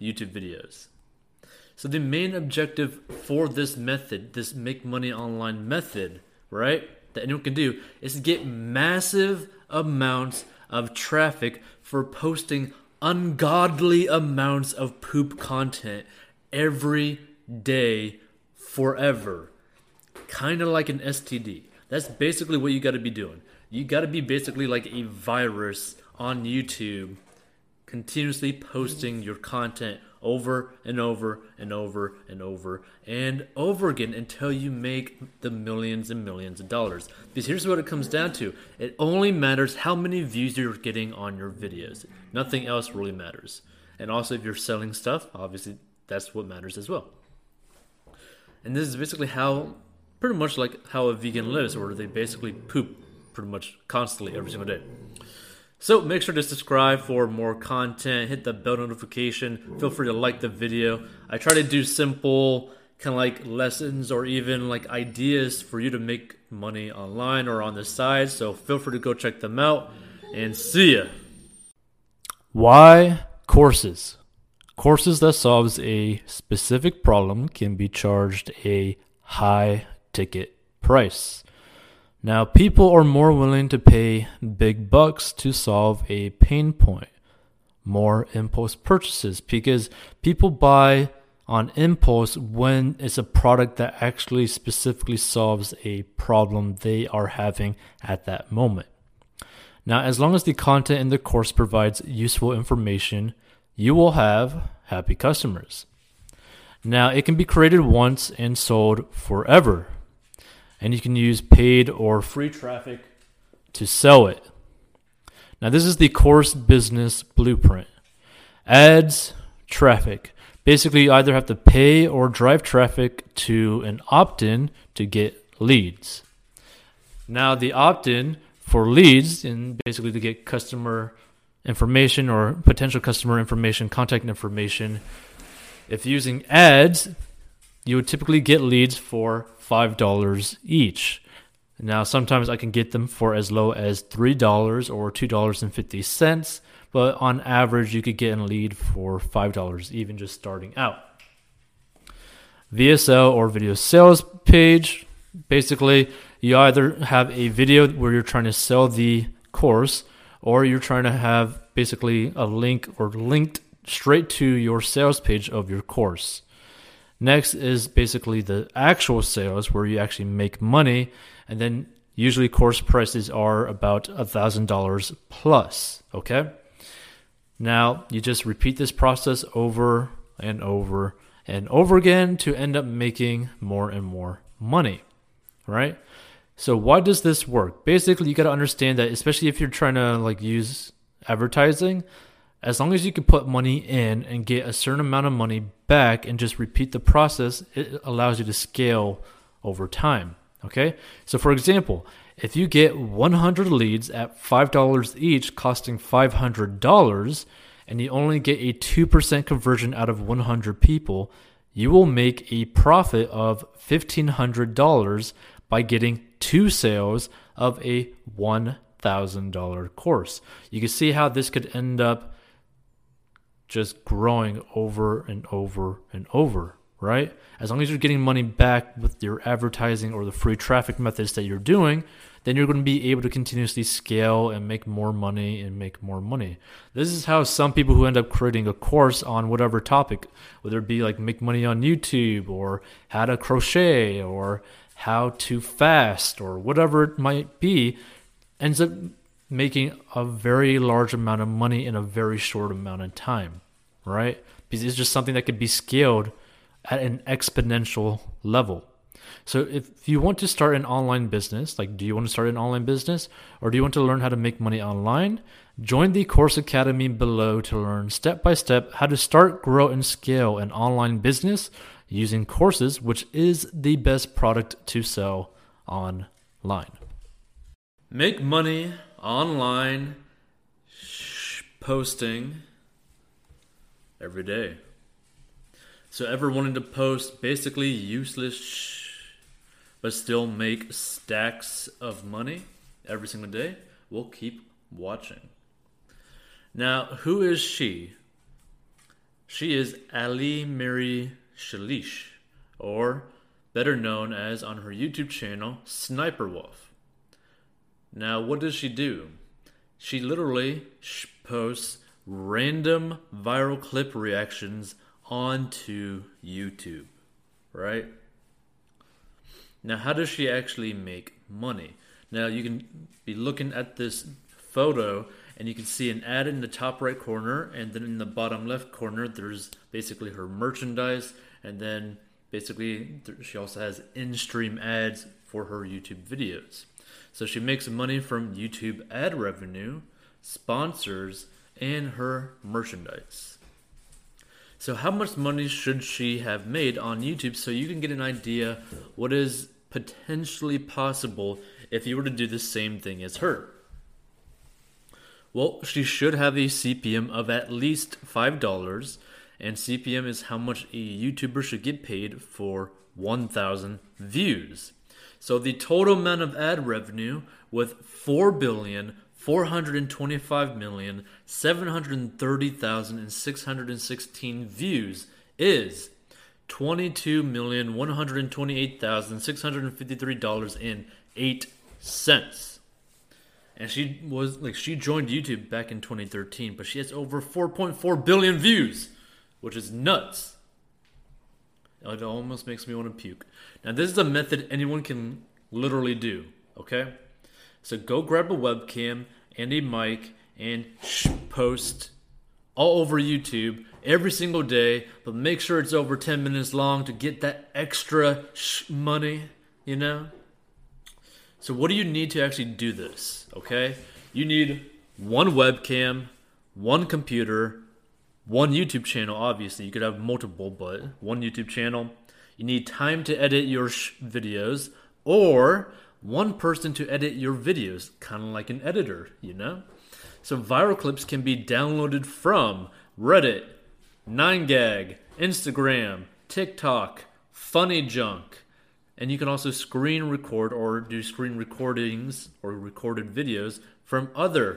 YouTube videos. So the main objective for this method, this make money online method, right, that anyone can do is to get massive amounts of traffic for posting ungodly amounts of poop content every day forever. Kind of like an STD. That's basically what you got to be doing. You got to be basically like a virus on YouTube, continuously posting your content over and over and over and over and over again until you make the millions and millions of dollars. Because here's what it comes down to it only matters how many views you're getting on your videos, nothing else really matters. And also, if you're selling stuff, obviously that's what matters as well. And this is basically how, pretty much like how a vegan lives, where they basically poop pretty much constantly every single day. So make sure to subscribe for more content. Hit the bell notification. Feel free to like the video. I try to do simple kind of like lessons or even like ideas for you to make money online or on the side. So feel free to go check them out and see ya. Why courses? Courses that solves a specific problem can be charged a high ticket price. Now, people are more willing to pay big bucks to solve a pain point, more impulse purchases, because people buy on impulse when it's a product that actually specifically solves a problem they are having at that moment. Now, as long as the content in the course provides useful information, you will have happy customers. Now, it can be created once and sold forever and you can use paid or free traffic to sell it. Now, this is the course business blueprint. Ads, traffic. Basically, you either have to pay or drive traffic to an opt in to get leads. Now, the opt in for leads and basically to get customer information or potential customer information, contact information. If using ads, you would typically get leads for $5 each. Now, sometimes I can get them for as low as $3 or $2.50, but on average, you could get a lead for $5, even just starting out. VSL or video sales page basically, you either have a video where you're trying to sell the course, or you're trying to have basically a link or linked straight to your sales page of your course. Next is basically the actual sales where you actually make money. And then usually course prices are about a $1,000 plus. Okay. Now you just repeat this process over and over and over again to end up making more and more money. Right. So why does this work? Basically, you got to understand that, especially if you're trying to like use advertising, as long as you can put money in and get a certain amount of money back and just repeat the process, it allows you to scale over time. Okay. So, for example, if you get 100 leads at $5 each, costing $500, and you only get a 2% conversion out of 100 people, you will make a profit of $1,500 by getting two sales of a $1,000 course. You can see how this could end up just growing over and over and over, right? As long as you're getting money back with your advertising or the free traffic methods that you're doing, then you're going to be able to continuously scale and make more money and make more money. This is how some people who end up creating a course on whatever topic, whether it be like make money on YouTube or how to crochet or how to fast or whatever it might be, ends up making a very large amount of money in a very short amount of time, right? Because it's just something that could be scaled at an exponential level. So if you want to start an online business, like do you want to start an online business or do you want to learn how to make money online? Join the course academy below to learn step by step how to start, grow and scale an online business using courses, which is the best product to sell online. Make money online sh- posting every day. So, ever wanting to post basically useless sh- but still make stacks of money every single day? We'll keep watching. Now, who is she? She is Ali Marie Shelesh, or better known as on her YouTube channel, Sniper Wolf. Now, what does she do? She literally posts random viral clip reactions onto YouTube, right? Now, how does she actually make money? Now, you can be looking at this photo and you can see an ad in the top right corner, and then in the bottom left corner, there's basically her merchandise, and then basically she also has in stream ads for her YouTube videos. So she makes money from YouTube ad revenue, sponsors, and her merchandise. So, how much money should she have made on YouTube so you can get an idea what is potentially possible if you were to do the same thing as her? Well, she should have a CPM of at least $5, and CPM is how much a YouTuber should get paid for 1,000 views. So the total amount of ad revenue with 4 billion 425 million 730,616 views is 22 million 128,653 dollars and 8 cents. And she was like she joined YouTube back in 2013, but she has over 4.4 billion views, which is nuts. It almost makes me want to puke. Now, this is a method anyone can literally do, okay? So go grab a webcam and a mic and post all over YouTube every single day, but make sure it's over 10 minutes long to get that extra sh- money, you know? So, what do you need to actually do this? Okay, you need one webcam, one computer, one YouTube channel. Obviously, you could have multiple, but one YouTube channel. You need time to edit your videos, or one person to edit your videos, kind of like an editor, you know? So, viral clips can be downloaded from Reddit, 9gag, Instagram, TikTok, Funny Junk, and you can also screen record or do screen recordings or recorded videos from other